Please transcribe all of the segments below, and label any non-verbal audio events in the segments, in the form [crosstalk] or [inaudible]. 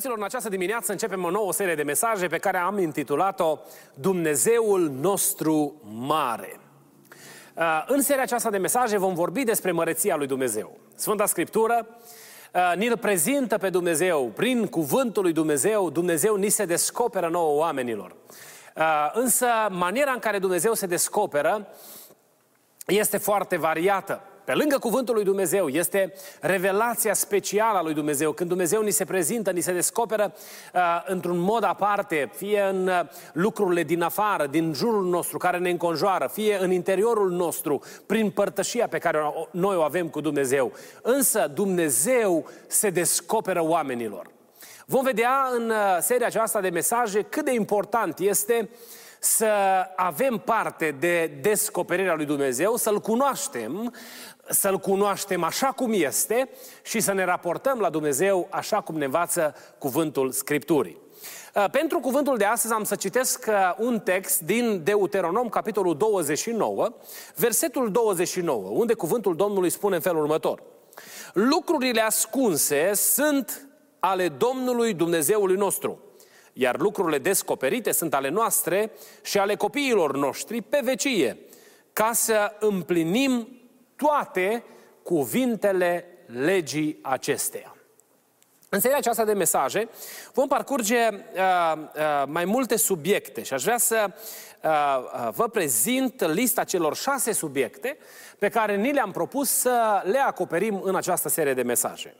Preabiților, în această dimineață începem o nouă serie de mesaje pe care am intitulat-o Dumnezeul nostru mare. Uh, în seria aceasta de mesaje vom vorbi despre măreția lui Dumnezeu. Sfânta Scriptură uh, ni-l prezintă pe Dumnezeu prin cuvântul lui Dumnezeu. Dumnezeu ni se descoperă nouă oamenilor. Uh, însă maniera în care Dumnezeu se descoperă este foarte variată. Pe lângă cuvântul lui Dumnezeu este revelația specială a lui Dumnezeu. Când Dumnezeu ni se prezintă, ni se descoperă uh, într-un mod aparte, fie în uh, lucrurile din afară, din jurul nostru, care ne înconjoară, fie în interiorul nostru, prin părtășia pe care o, noi o avem cu Dumnezeu. Însă Dumnezeu se descoperă oamenilor. Vom vedea în uh, seria aceasta de mesaje cât de important este să avem parte de descoperirea lui Dumnezeu, să-L cunoaștem, să-L cunoaștem așa cum este și să ne raportăm la Dumnezeu așa cum ne învață cuvântul Scripturii. Uh, pentru cuvântul de astăzi am să citesc uh, un text din Deuteronom, capitolul 29, versetul 29, unde cuvântul Domnului spune în felul următor. Lucrurile ascunse sunt ale Domnului Dumnezeului nostru, iar lucrurile descoperite sunt ale noastre și ale copiilor noștri pe vecie, ca să împlinim toate cuvintele legii acesteia. În seria aceasta de mesaje vom parcurge uh, uh, mai multe subiecte și aș vrea să uh, uh, vă prezint lista celor șase subiecte pe care ni le-am propus să le acoperim în această serie de mesaje.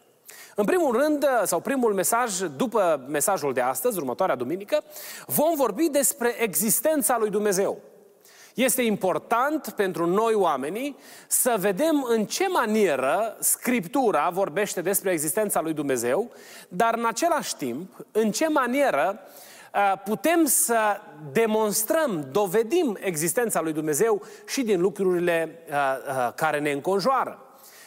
În primul rând, sau primul mesaj, după mesajul de astăzi, următoarea duminică, vom vorbi despre existența lui Dumnezeu. Este important pentru noi oamenii să vedem în ce manieră Scriptura vorbește despre existența lui Dumnezeu, dar în același timp, în ce manieră uh, putem să demonstrăm, dovedim existența lui Dumnezeu și din lucrurile uh, uh, care ne înconjoară.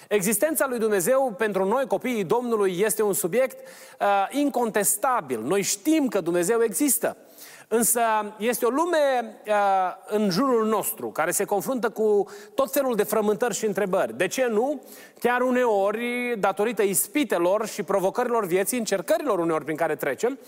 Existența lui Dumnezeu pentru noi, copiii Domnului, este un subiect uh, incontestabil. Noi știm că Dumnezeu există. Însă este o lume uh, în jurul nostru care se confruntă cu tot felul de frământări și întrebări. De ce nu? Chiar uneori, datorită ispitelor și provocărilor vieții, încercărilor uneori prin care trecem,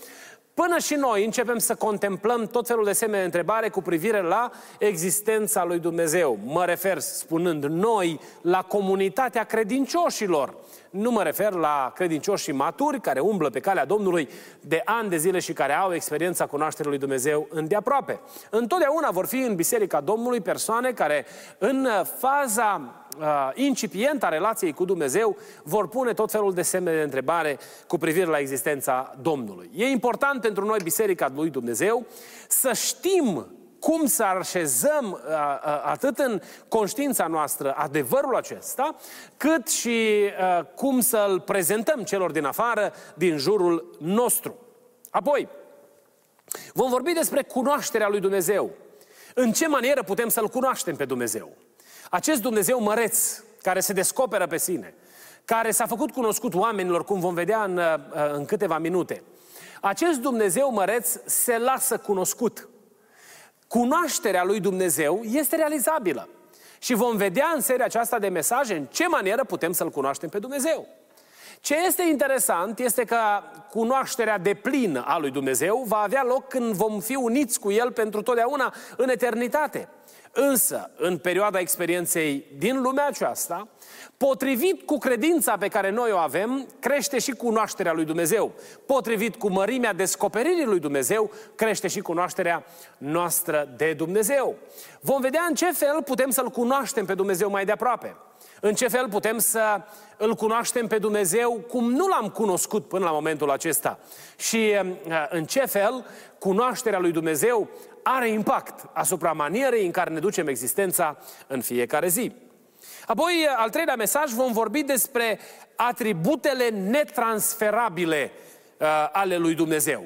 Până și noi începem să contemplăm tot felul de semne de întrebare cu privire la existența lui Dumnezeu. Mă refer, spunând noi, la comunitatea credincioșilor. Nu mă refer la credincioșii maturi care umblă pe calea Domnului de ani de zile și care au experiența cunoașterii lui Dumnezeu îndeaproape. Întotdeauna vor fi în Biserica Domnului persoane care în faza uh, incipient a relației cu Dumnezeu vor pune tot felul de semne de întrebare cu privire la existența Domnului. E important pentru noi, Biserica lui Dumnezeu, să știm cum să așezăm uh, uh, atât în conștiința noastră adevărul acesta, cât și uh, cum să-l prezentăm celor din afară, din jurul nostru. Apoi, vom vorbi despre cunoașterea lui Dumnezeu. În ce manieră putem să-L cunoaștem pe Dumnezeu? Acest Dumnezeu măreț, care se descoperă pe sine, care s-a făcut cunoscut oamenilor, cum vom vedea în, în câteva minute, acest Dumnezeu măreț se lasă cunoscut. Cunoașterea lui Dumnezeu este realizabilă. Și vom vedea în seria aceasta de mesaje în ce manieră putem să-L cunoaștem pe Dumnezeu. Ce este interesant este că cunoașterea de plină a lui Dumnezeu va avea loc când vom fi uniți cu El pentru totdeauna în eternitate. Însă, în perioada experienței din lumea aceasta, potrivit cu credința pe care noi o avem, crește și cunoașterea lui Dumnezeu. Potrivit cu mărimea descoperirii lui Dumnezeu, crește și cunoașterea noastră de Dumnezeu. Vom vedea în ce fel putem să-L cunoaștem pe Dumnezeu mai de aproape. În ce fel putem să îl cunoaștem pe Dumnezeu cum nu l-am cunoscut până la momentul acesta? Și uh, în ce fel cunoașterea lui Dumnezeu are impact asupra manierei în care ne ducem existența în fiecare zi. Apoi, al treilea mesaj, vom vorbi despre atributele netransferabile uh, ale lui Dumnezeu.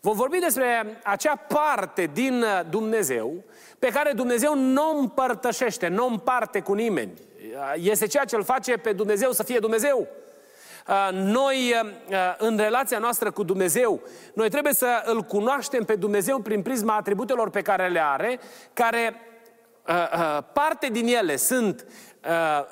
Vom vorbi despre acea parte din Dumnezeu pe care Dumnezeu nu împărtășește, nu împarte cu nimeni. Este ceea ce îl face pe Dumnezeu să fie Dumnezeu. Noi, în relația noastră cu Dumnezeu, noi trebuie să îl cunoaștem pe Dumnezeu prin prisma atributelor pe care le are, care parte din ele sunt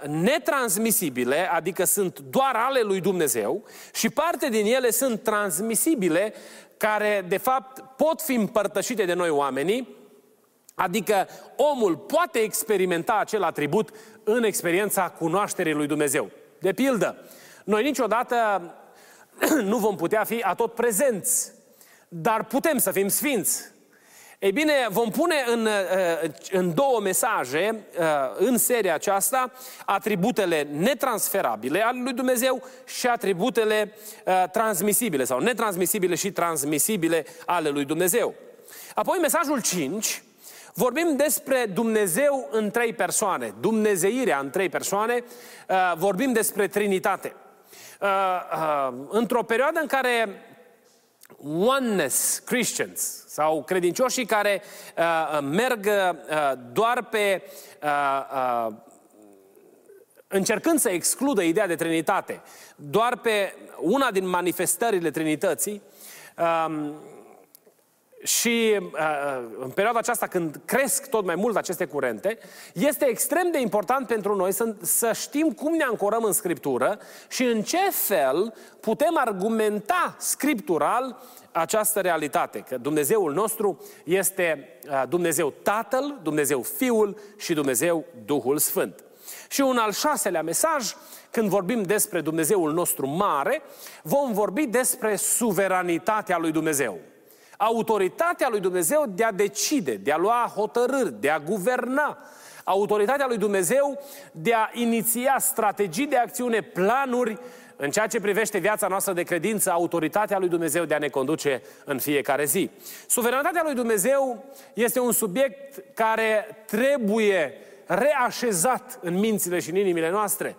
netransmisibile, adică sunt doar ale lui Dumnezeu, și parte din ele sunt transmisibile, care de fapt pot fi împărtășite de noi oamenii, adică omul poate experimenta acel atribut în experiența cunoașterii lui Dumnezeu. De pildă, noi niciodată [clears throat] nu vom putea fi atot prezenți, dar putem să fim sfinți. Ei bine, vom pune în, uh, în două mesaje uh, în seria aceasta atributele netransferabile ale lui Dumnezeu și atributele uh, transmisibile sau netransmisibile și transmisibile ale lui Dumnezeu. Apoi, mesajul 5, vorbim despre Dumnezeu în trei persoane, Dumnezeirea în trei persoane, vorbim despre Trinitate. Într-o perioadă în care oneness Christians sau credincioșii care uh, merg uh, doar pe uh, uh, încercând să excludă ideea de Trinitate, doar pe una din manifestările Trinității, uh, și uh, uh, în perioada aceasta, când cresc tot mai mult aceste curente, este extrem de important pentru noi să, să știm cum ne ancorăm în Scriptură și în ce fel putem argumenta scriptural această realitate, că Dumnezeul nostru este uh, Dumnezeu Tatăl, Dumnezeu Fiul și Dumnezeu Duhul Sfânt. Și un al șaselea mesaj, când vorbim despre Dumnezeul nostru mare, vom vorbi despre suveranitatea lui Dumnezeu autoritatea lui Dumnezeu de a decide, de a lua hotărâri, de a guverna, autoritatea lui Dumnezeu de a iniția strategii de acțiune, planuri în ceea ce privește viața noastră de credință, autoritatea lui Dumnezeu de a ne conduce în fiecare zi. Suveranitatea lui Dumnezeu este un subiect care trebuie reașezat în mințile și în inimile noastre.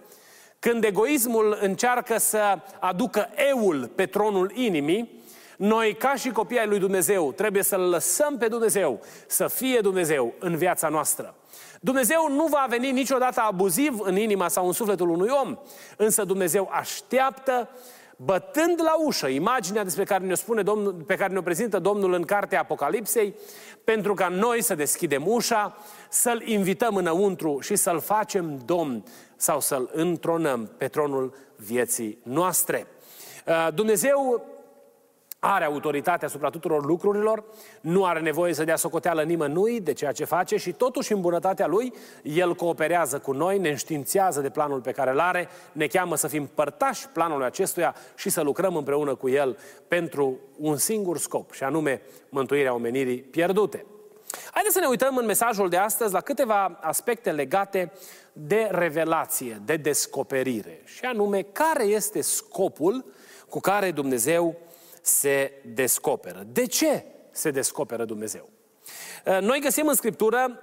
Când egoismul încearcă să aducă eul pe tronul inimii, noi, ca și copii ai lui Dumnezeu, trebuie să-L lăsăm pe Dumnezeu să fie Dumnezeu în viața noastră. Dumnezeu nu va veni niciodată abuziv în inima sau în sufletul unui om, însă Dumnezeu așteaptă bătând la ușă imaginea despre care ne spune Domnul, pe care ne-o prezintă Domnul în cartea Apocalipsei, pentru ca noi să deschidem ușa, să-L invităm înăuntru și să-L facem Domn sau să-L întronăm pe tronul vieții noastre. Dumnezeu are autoritate asupra tuturor lucrurilor, nu are nevoie să dea socoteală nimănui de ceea ce face și totuși în bunătatea Lui, El cooperează cu noi, ne înștiințează de planul pe care îl are, ne cheamă să fim părtași planului acestuia și să lucrăm împreună cu El pentru un singur scop, și anume mântuirea omenirii pierdute. Haideți să ne uităm în mesajul de astăzi la câteva aspecte legate de revelație, de descoperire, și anume care este scopul cu care Dumnezeu se descoperă. De ce se descoperă Dumnezeu? Uh, noi găsim în Scriptură,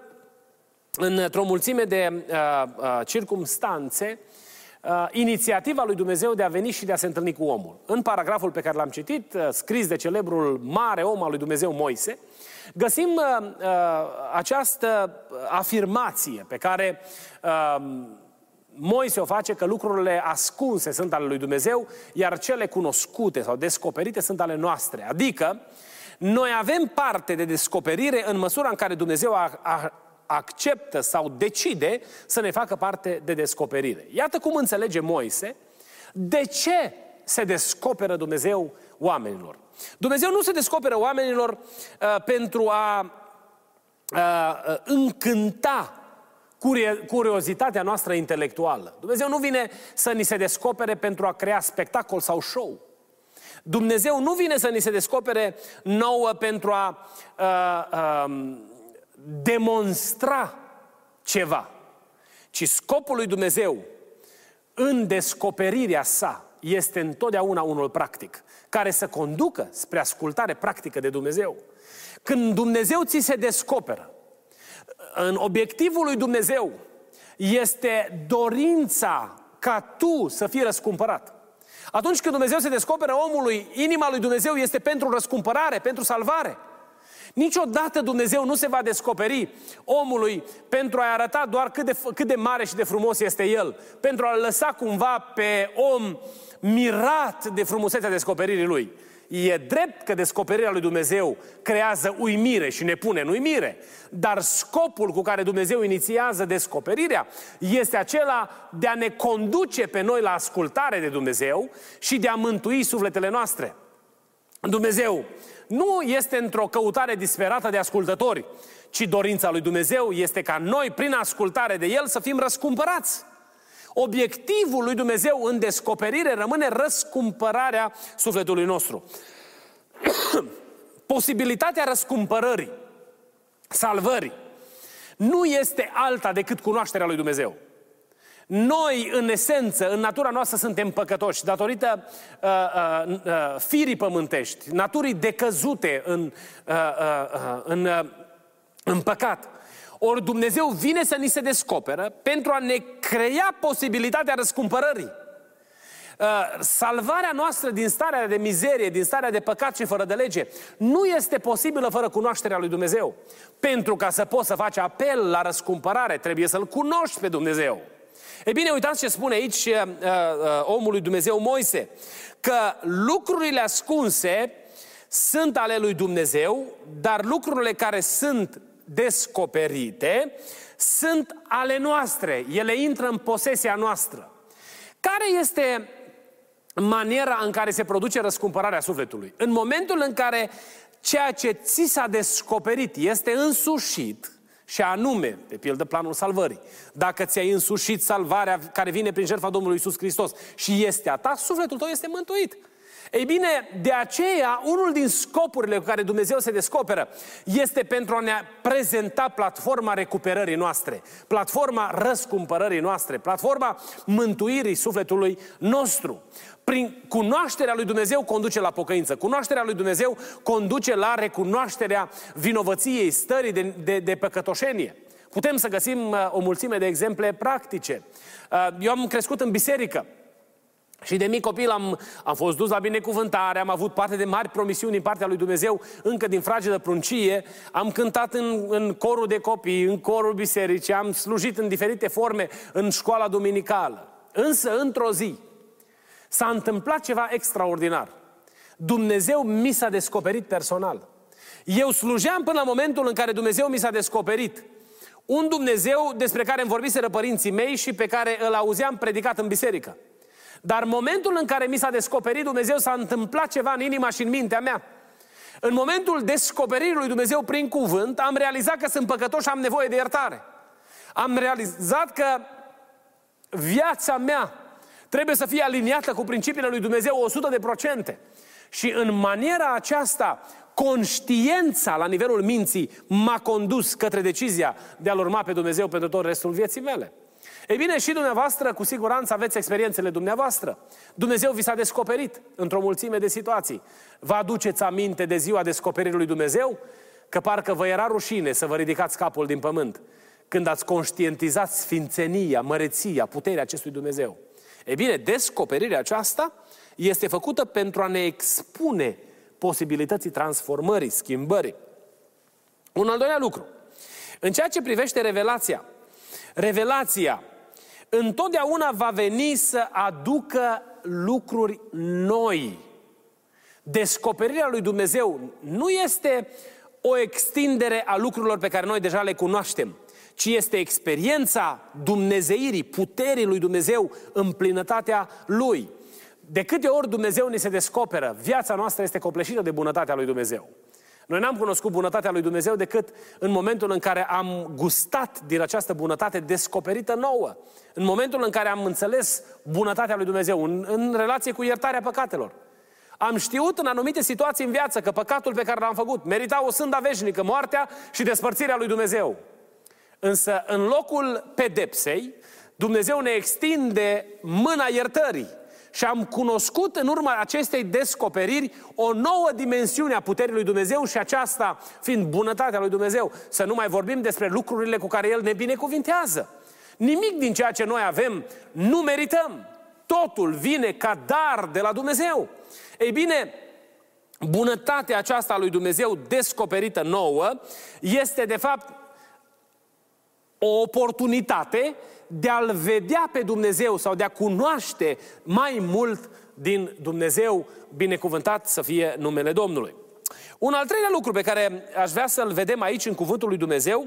într-o mulțime de uh, uh, circumstanțe, uh, inițiativa lui Dumnezeu de a veni și de a se întâlni cu omul. În paragraful pe care l-am citit, uh, scris de celebrul mare om al lui Dumnezeu Moise, găsim uh, uh, această afirmație pe care uh, Moise o face că lucrurile ascunse sunt ale lui Dumnezeu, iar cele cunoscute sau descoperite sunt ale noastre. Adică, noi avem parte de descoperire în măsura în care Dumnezeu a, a, acceptă sau decide să ne facă parte de descoperire. Iată cum înțelege Moise de ce se descoperă Dumnezeu oamenilor. Dumnezeu nu se descoperă oamenilor uh, pentru a uh, încânta curiozitatea noastră intelectuală. Dumnezeu nu vine să ni se descopere pentru a crea spectacol sau show. Dumnezeu nu vine să ni se descopere nouă pentru a uh, uh, demonstra ceva, ci scopul lui Dumnezeu în descoperirea sa este întotdeauna unul practic, care să conducă spre ascultare practică de Dumnezeu. Când Dumnezeu ți se descoperă, în obiectivul lui Dumnezeu este dorința ca tu să fii răscumpărat. Atunci când Dumnezeu se descoperă omului, inima lui Dumnezeu este pentru răscumpărare, pentru salvare. Niciodată Dumnezeu nu se va descoperi omului pentru a-i arăta doar cât de, cât de mare și de frumos este el, pentru a-l lăsa cumva pe om mirat de frumusețea descoperirii lui. E drept că descoperirea lui Dumnezeu creează uimire și ne pune în uimire, dar scopul cu care Dumnezeu inițiază descoperirea este acela de a ne conduce pe noi la ascultare de Dumnezeu și de a mântui sufletele noastre. Dumnezeu nu este într-o căutare disperată de ascultători, ci dorința lui Dumnezeu este ca noi, prin ascultare de El, să fim răscumpărați. Obiectivul lui Dumnezeu în descoperire rămâne răscumpărarea sufletului nostru. [clears throat] Posibilitatea răscumpărării, salvării, nu este alta decât cunoașterea lui Dumnezeu. Noi, în esență, în natura noastră suntem păcătoși datorită uh, uh, uh, firii pământești, naturii decăzute în, uh, uh, uh, în, uh, în păcat. Ori Dumnezeu vine să ni se descoperă pentru a ne crea posibilitatea răscumpărării. Uh, salvarea noastră din starea de mizerie, din starea de păcat și fără de lege, nu este posibilă fără cunoașterea lui Dumnezeu. Pentru ca să poți să faci apel la răscumpărare, trebuie să-L cunoști pe Dumnezeu. E bine, uitați ce spune aici uh, uh, omul lui Dumnezeu Moise, că lucrurile ascunse sunt ale lui Dumnezeu, dar lucrurile care sunt descoperite sunt ale noastre, ele intră în posesia noastră. Care este maniera în care se produce răscumpărarea sufletului? În momentul în care ceea ce ți s-a descoperit este însușit, și anume, de pildă, planul salvării. Dacă ți-ai însușit salvarea care vine prin jertfa Domnului Isus Hristos și este a ta, sufletul tău este mântuit. Ei bine, de aceea, unul din scopurile cu care Dumnezeu se descoperă este pentru a ne prezenta platforma recuperării noastre, platforma răscumpărării noastre, platforma mântuirii sufletului nostru. Prin cunoașterea lui Dumnezeu conduce la pocăință. Cunoașterea lui Dumnezeu conduce la recunoașterea vinovăției, stării de, de, de păcătoșenie. Putem să găsim uh, o mulțime de exemple practice. Uh, eu am crescut în biserică. Și de mic copil am, am fost dus la binecuvântare, am avut parte de mari promisiuni din partea lui Dumnezeu, încă din fragedă pruncie, am cântat în, în corul de copii, în corul bisericii, am slujit în diferite forme în școala duminicală. Însă, într-o zi, s-a întâmplat ceva extraordinar. Dumnezeu mi s-a descoperit personal. Eu slujeam până la momentul în care Dumnezeu mi s-a descoperit. Un Dumnezeu despre care îmi vorbiseră părinții mei și pe care îl auzeam predicat în biserică. Dar momentul în care mi s-a descoperit Dumnezeu, s-a întâmplat ceva în inima și în mintea mea. În momentul descoperirii lui Dumnezeu prin cuvânt, am realizat că sunt păcătos și am nevoie de iertare. Am realizat că viața mea trebuie să fie aliniată cu principiile lui Dumnezeu 100%. Și în maniera aceasta, conștiența la nivelul minții m-a condus către decizia de a-L urma pe Dumnezeu pentru tot restul vieții mele. Ei bine, și dumneavoastră, cu siguranță, aveți experiențele dumneavoastră. Dumnezeu vi s-a descoperit într-o mulțime de situații. Vă aduceți aminte de ziua descoperirii lui Dumnezeu? Că parcă vă era rușine să vă ridicați capul din pământ când ați conștientizat sfințenia, măreția, puterea acestui Dumnezeu. Ei bine, descoperirea aceasta este făcută pentru a ne expune posibilității transformării, schimbării. Un al doilea lucru. În ceea ce privește revelația, revelația întotdeauna va veni să aducă lucruri noi. Descoperirea lui Dumnezeu nu este o extindere a lucrurilor pe care noi deja le cunoaștem, ci este experiența dumnezeirii, puterii lui Dumnezeu în plinătatea Lui. De câte ori Dumnezeu ni se descoperă, viața noastră este copleșită de bunătatea lui Dumnezeu. Noi n-am cunoscut bunătatea lui Dumnezeu decât în momentul în care am gustat din această bunătate descoperită nouă. În momentul în care am înțeles bunătatea lui Dumnezeu, în, în relație cu iertarea păcatelor. Am știut în anumite situații în viață că păcatul pe care l-am făcut merita o sânda veșnică, moartea și despărțirea lui Dumnezeu. Însă, în locul pedepsei, Dumnezeu ne extinde mâna iertării și am cunoscut în urma acestei descoperiri o nouă dimensiune a puterii lui Dumnezeu și aceasta fiind bunătatea lui Dumnezeu. Să nu mai vorbim despre lucrurile cu care El ne binecuvintează. Nimic din ceea ce noi avem nu merităm. Totul vine ca dar de la Dumnezeu. Ei bine, bunătatea aceasta a lui Dumnezeu descoperită nouă este de fapt o oportunitate de a-L vedea pe Dumnezeu sau de a cunoaște mai mult din Dumnezeu, binecuvântat să fie numele Domnului. Un al treilea lucru pe care aș vrea să-l vedem aici în cuvântul lui Dumnezeu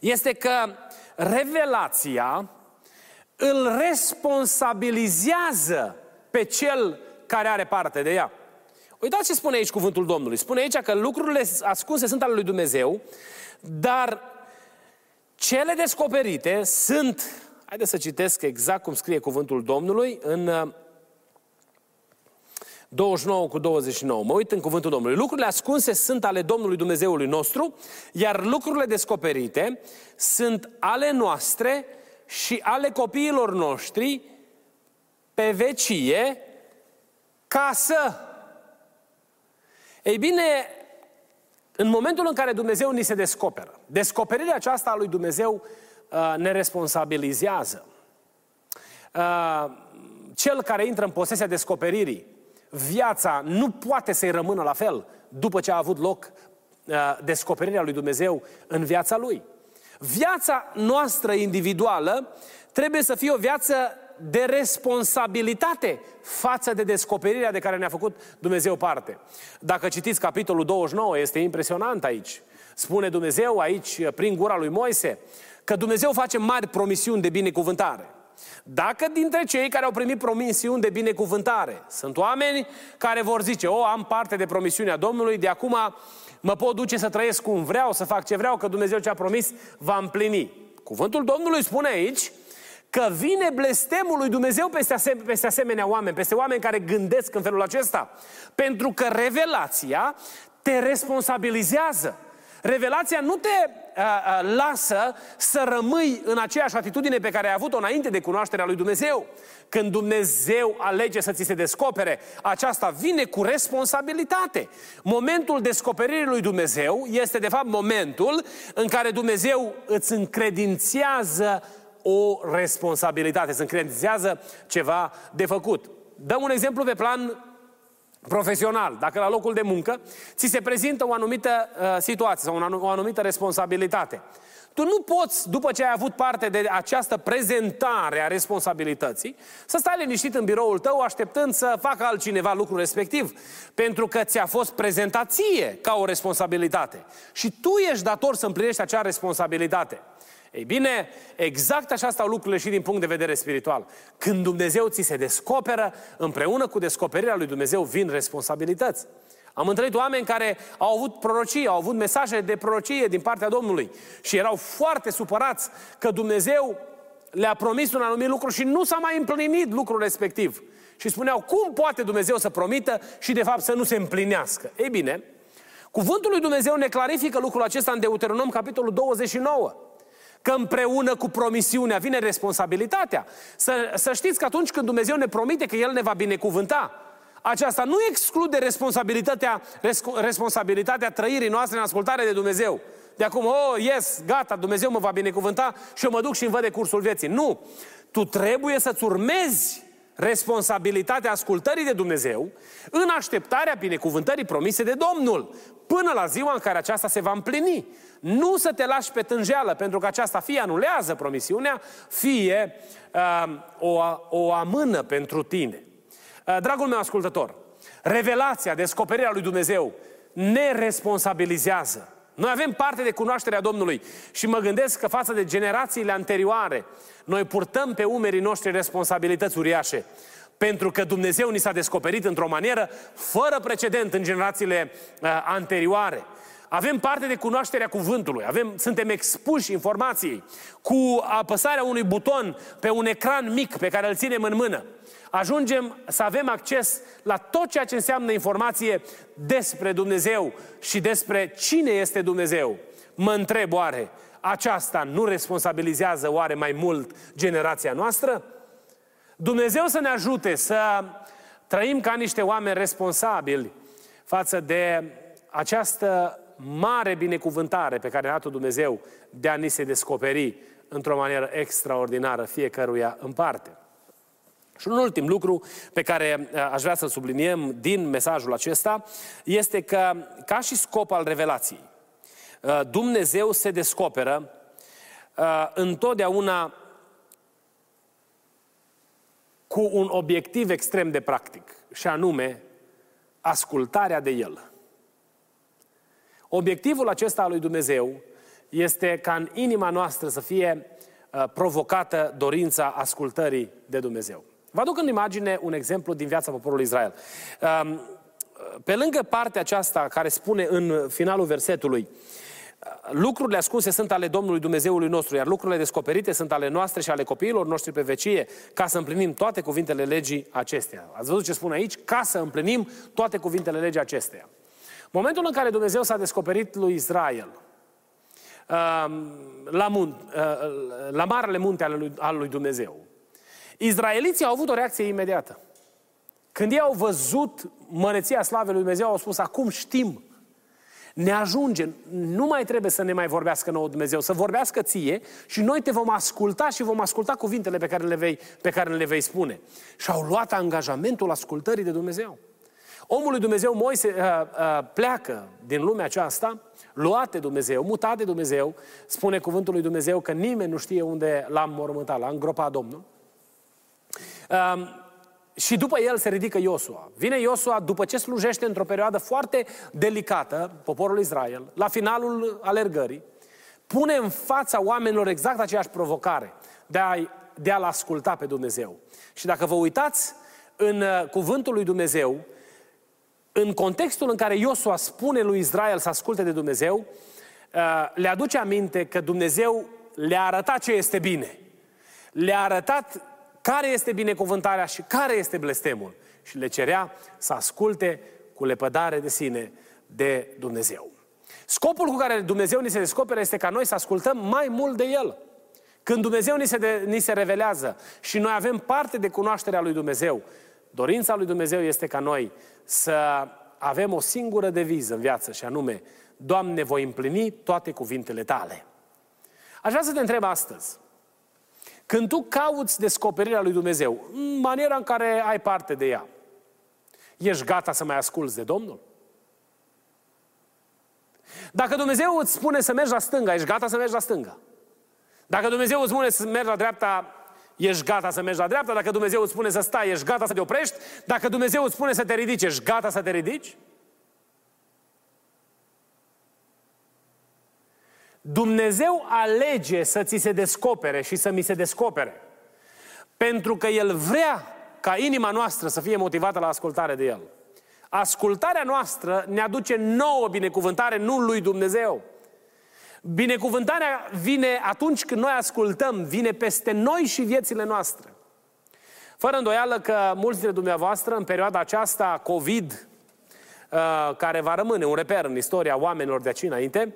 este că revelația îl responsabilizează pe cel care are parte de ea. Uitați ce spune aici cuvântul Domnului. Spune aici că lucrurile ascunse sunt ale lui Dumnezeu, dar cele descoperite sunt, haideți să citesc exact cum scrie cuvântul Domnului în 29 uh, cu 29. Mă uit în cuvântul Domnului. Lucrurile ascunse sunt ale Domnului Dumnezeului nostru, iar lucrurile descoperite sunt ale noastre și ale copiilor noștri pe vecie ca să. Ei bine, în momentul în care Dumnezeu ni se descoperă, descoperirea aceasta a lui Dumnezeu uh, ne responsabilizează. Uh, cel care intră în posesia descoperirii, viața nu poate să-i rămână la fel după ce a avut loc uh, descoperirea lui Dumnezeu în viața lui. Viața noastră individuală trebuie să fie o viață de responsabilitate față de descoperirea de care ne-a făcut Dumnezeu parte. Dacă citiți capitolul 29, este impresionant aici. Spune Dumnezeu aici, prin gura lui Moise, că Dumnezeu face mari promisiuni de binecuvântare. Dacă dintre cei care au primit promisiuni de binecuvântare sunt oameni care vor zice, o, am parte de promisiunea Domnului, de acum mă pot duce să trăiesc cum vreau, să fac ce vreau, că Dumnezeu ce a promis va împlini. Cuvântul Domnului spune aici că vine blestemul lui Dumnezeu peste, asem- peste asemenea oameni, peste oameni care gândesc în felul acesta. Pentru că revelația te responsabilizează. Revelația nu te uh, uh, lasă să rămâi în aceeași atitudine pe care ai avut-o înainte de cunoașterea lui Dumnezeu. Când Dumnezeu alege să ți se descopere, aceasta vine cu responsabilitate. Momentul descoperirii lui Dumnezeu este de fapt momentul în care Dumnezeu îți încredințează o responsabilitate, îți încredințează ceva de făcut. Dăm un exemplu pe plan profesional, dacă la locul de muncă ți se prezintă o anumită uh, situație sau o anumită responsabilitate. Tu nu poți, după ce ai avut parte de această prezentare a responsabilității, să stai liniștit în biroul tău așteptând să facă altcineva lucrul respectiv, pentru că ți-a fost prezentat ție ca o responsabilitate. Și tu ești dator să împlinești acea responsabilitate. Ei bine, exact așa stau lucrurile și din punct de vedere spiritual. Când Dumnezeu ți se descoperă, împreună cu descoperirea lui Dumnezeu vin responsabilități. Am întâlnit oameni care au avut prorocii, au avut mesaje de prorocie din partea Domnului și erau foarte supărați că Dumnezeu le-a promis un anumit lucru și nu s-a mai împlinit lucrul respectiv. Și spuneau, cum poate Dumnezeu să promită și de fapt să nu se împlinească? Ei bine, cuvântul lui Dumnezeu ne clarifică lucrul acesta în Deuteronom, capitolul 29 că împreună cu promisiunea vine responsabilitatea. Să, să știți că atunci când Dumnezeu ne promite că El ne va binecuvânta, aceasta nu exclude responsabilitatea, responsabilitatea trăirii noastre în ascultare de Dumnezeu. De acum, oh, yes, gata, Dumnezeu mă va binecuvânta și eu mă duc și îmi văd de cursul vieții. Nu! Tu trebuie să-ți urmezi responsabilitatea ascultării de Dumnezeu în așteptarea binecuvântării promise de Domnul, până la ziua în care aceasta se va împlini. Nu să te lași pe tânjeală, pentru că aceasta fie anulează promisiunea, fie uh, o, o amână pentru tine. Uh, dragul meu ascultător, revelația, descoperirea lui Dumnezeu ne responsabilizează. Noi avem parte de cunoașterea Domnului și mă gândesc că față de generațiile anterioare, noi purtăm pe umerii noștri responsabilități uriașe. Pentru că Dumnezeu ni s-a descoperit într-o manieră fără precedent în generațiile uh, anterioare. Avem parte de cunoașterea cuvântului, avem, suntem expuși informației cu apăsarea unui buton pe un ecran mic pe care îl ținem în mână. Ajungem să avem acces la tot ceea ce înseamnă informație despre Dumnezeu și despre cine este Dumnezeu. Mă întreb oare, aceasta nu responsabilizează oare mai mult generația noastră? Dumnezeu să ne ajute să trăim ca niște oameni responsabili față de această mare binecuvântare pe care a dat-o Dumnezeu de a ni se descoperi într-o manieră extraordinară fiecăruia în parte. Și un ultim lucru pe care uh, aș vrea să-l subliniem din mesajul acesta este că, ca și scop al revelației, uh, Dumnezeu se descoperă uh, întotdeauna cu un obiectiv extrem de practic, și anume ascultarea de El. Obiectivul acesta al lui Dumnezeu este ca în inima noastră să fie provocată dorința ascultării de Dumnezeu. Vă aduc în imagine un exemplu din viața poporului Israel. Um, pe lângă partea aceasta care spune în finalul versetului, lucrurile ascunse sunt ale Domnului Dumnezeului nostru, iar lucrurile descoperite sunt ale noastre și ale copiilor noștri pe vecie, ca să împlinim toate cuvintele legii acestea. Ați văzut ce spune aici? Ca să împlinim toate cuvintele legii acestea. Momentul în care Dumnezeu s-a descoperit lui Israel, um, la, mun, uh, la marele munte al lui Dumnezeu, Izraeliții au avut o reacție imediată. Când ei au văzut măreția slavei lui Dumnezeu, au spus, acum știm, ne ajunge, nu mai trebuie să ne mai vorbească nouă Dumnezeu, să vorbească ție și noi te vom asculta și vom asculta cuvintele pe care le vei, pe care le vei spune. Și au luat angajamentul ascultării de Dumnezeu. Omul lui Dumnezeu, Moise, uh, uh, pleacă din lumea aceasta, luat de Dumnezeu, mutat de Dumnezeu, spune cuvântul lui Dumnezeu că nimeni nu știe unde l-am mormântat, l-a îngropat Domnul. Um, și după el se ridică Iosua. Vine Iosua după ce slujește într-o perioadă foarte delicată poporul Israel, la finalul alergării, pune în fața oamenilor exact aceeași provocare de, a, de a-L asculta pe Dumnezeu. Și dacă vă uitați în uh, cuvântul lui Dumnezeu, în contextul în care Iosua spune lui Israel să asculte de Dumnezeu, uh, le aduce aminte că Dumnezeu le-a arătat ce este bine. Le-a arătat care este binecuvântarea și care este blestemul. Și le cerea să asculte cu lepădare de sine de Dumnezeu. Scopul cu care Dumnezeu ni se descoperă este ca noi să ascultăm mai mult de El. Când Dumnezeu ni se, de, ni se revelează și noi avem parte de cunoașterea lui Dumnezeu, dorința lui Dumnezeu este ca noi să avem o singură deviză în viață și anume, Doamne, voi împlini toate cuvintele Tale. Aș vrea să te întreb astăzi, când tu cauți descoperirea lui Dumnezeu, în maniera în care ai parte de ea, ești gata să mai asculți de Domnul? Dacă Dumnezeu îți spune să mergi la stânga, ești gata să mergi la stânga. Dacă Dumnezeu îți spune să mergi la dreapta, ești gata să mergi la dreapta. Dacă Dumnezeu îți spune să stai, ești gata să te oprești. Dacă Dumnezeu îți spune să te ridici, ești gata să te ridici. Dumnezeu alege să ți se descopere și să mi se descopere. Pentru că El vrea ca inima noastră să fie motivată la ascultare de El. Ascultarea noastră ne aduce nouă binecuvântare, nu lui Dumnezeu. Binecuvântarea vine atunci când noi ascultăm, vine peste noi și viețile noastre. Fără îndoială că mulți dintre dumneavoastră, în perioada aceasta COVID, uh, care va rămâne un reper în istoria oamenilor de aici înainte,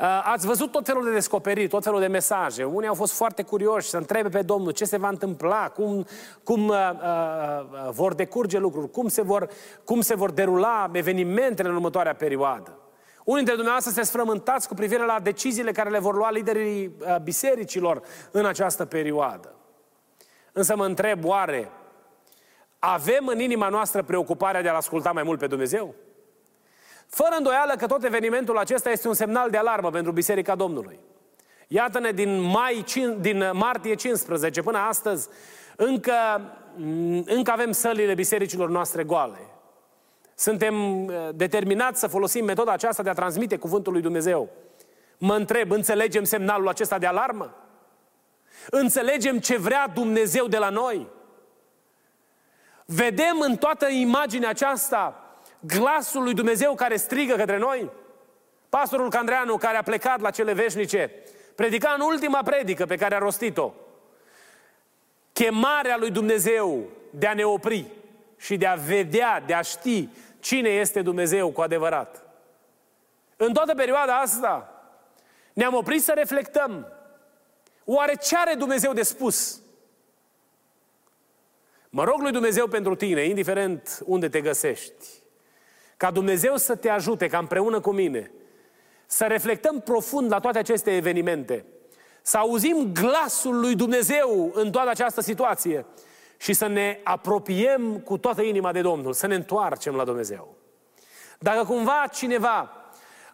Uh, ați văzut tot felul de descoperiri, tot felul de mesaje. Unii au fost foarte curioși să întrebe pe Domnul ce se va întâmpla, cum, cum uh, uh, uh, vor decurge lucruri, cum se vor, cum se vor derula evenimentele în următoarea perioadă. Unii dintre dumneavoastră se sfrământați cu privire la deciziile care le vor lua liderii uh, bisericilor în această perioadă. Însă mă întreb, oare avem în inima noastră preocuparea de a-L asculta mai mult pe Dumnezeu? Fără îndoială că tot evenimentul acesta este un semnal de alarmă pentru Biserica Domnului. Iată-ne din, mai, din martie 15 până astăzi, încă, încă avem sălile bisericilor noastre goale. Suntem uh, determinați să folosim metoda aceasta de a transmite cuvântul lui Dumnezeu. Mă întreb, înțelegem semnalul acesta de alarmă? Înțelegem ce vrea Dumnezeu de la noi? Vedem în toată imaginea aceasta glasul lui Dumnezeu care strigă către noi? Pastorul Candreanu, care a plecat la cele veșnice, predica în ultima predică pe care a rostit-o. Chemarea lui Dumnezeu de a ne opri și de a vedea, de a ști cine este Dumnezeu cu adevărat. În toată perioada asta ne-am oprit să reflectăm. Oare ce are Dumnezeu de spus? Mă rog lui Dumnezeu pentru tine, indiferent unde te găsești, ca Dumnezeu să te ajute, ca împreună cu mine, să reflectăm profund la toate aceste evenimente, să auzim glasul lui Dumnezeu în toată această situație și să ne apropiem cu toată inima de Domnul, să ne întoarcem la Dumnezeu. Dacă cumva cineva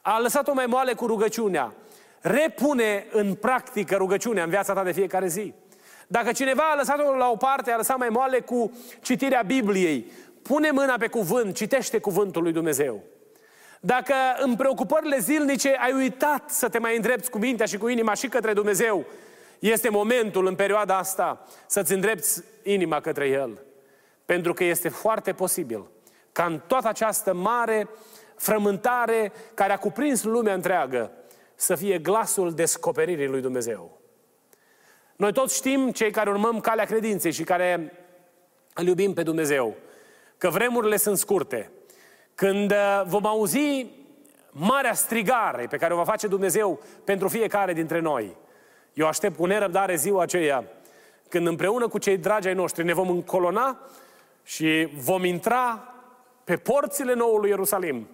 a lăsat-o mai moale cu rugăciunea, repune în practică rugăciunea în viața ta de fiecare zi. Dacă cineva a lăsat-o la o parte, a lăsat mai moale cu citirea Bibliei, pune mâna pe cuvânt, citește cuvântul lui Dumnezeu. Dacă în preocupările zilnice ai uitat să te mai îndrepți cu mintea și cu inima și către Dumnezeu, este momentul în perioada asta să-ți îndrepți inima către El. Pentru că este foarte posibil ca în toată această mare frământare care a cuprins lumea întreagă să fie glasul descoperirii lui Dumnezeu. Noi toți știm, cei care urmăm calea credinței și care îl iubim pe Dumnezeu, că vremurile sunt scurte. Când uh, vom auzi marea strigare pe care o va face Dumnezeu pentru fiecare dintre noi, eu aștept cu nerăbdare ziua aceea când împreună cu cei dragi ai noștri ne vom încolona și vom intra pe porțile noului Ierusalim,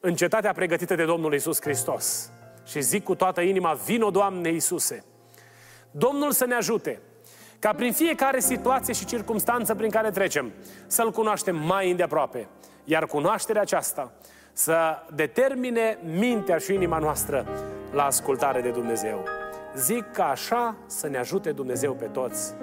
în cetatea pregătită de Domnul Isus Hristos. Și zic cu toată inima, vino Doamne Iisuse! Domnul să ne ajute ca prin fiecare situație și circunstanță prin care trecem să-L cunoaștem mai îndeaproape. Iar cunoașterea aceasta să determine mintea și inima noastră la ascultare de Dumnezeu. Zic că așa să ne ajute Dumnezeu pe toți.